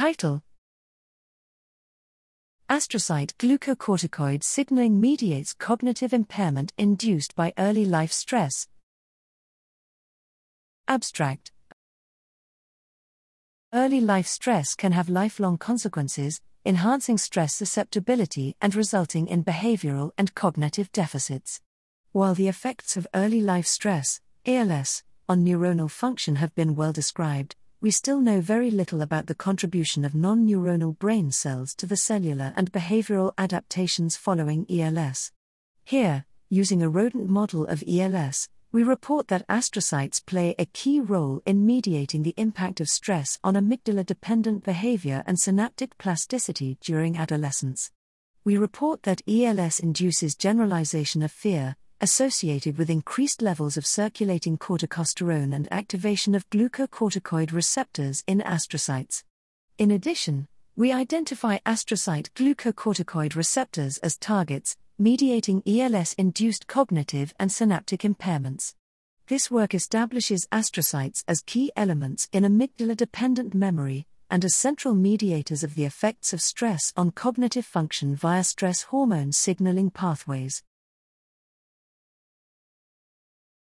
Title Astrocyte glucocorticoid signaling mediates cognitive impairment induced by early life stress. Abstract Early life stress can have lifelong consequences, enhancing stress susceptibility and resulting in behavioral and cognitive deficits. While the effects of early life stress, ELS, on neuronal function have been well described, we still know very little about the contribution of non neuronal brain cells to the cellular and behavioral adaptations following ELS. Here, using a rodent model of ELS, we report that astrocytes play a key role in mediating the impact of stress on amygdala dependent behavior and synaptic plasticity during adolescence. We report that ELS induces generalization of fear, associated with increased levels of circulating corticosterone and activation of glucocorticoid receptors in astrocytes. In addition, we identify astrocyte glucocorticoid receptors as targets, mediating ELS induced cognitive and synaptic impairments. This work establishes astrocytes as key elements in amygdala dependent memory and as central mediators of the effects of stress on cognitive function via stress hormone signaling pathways.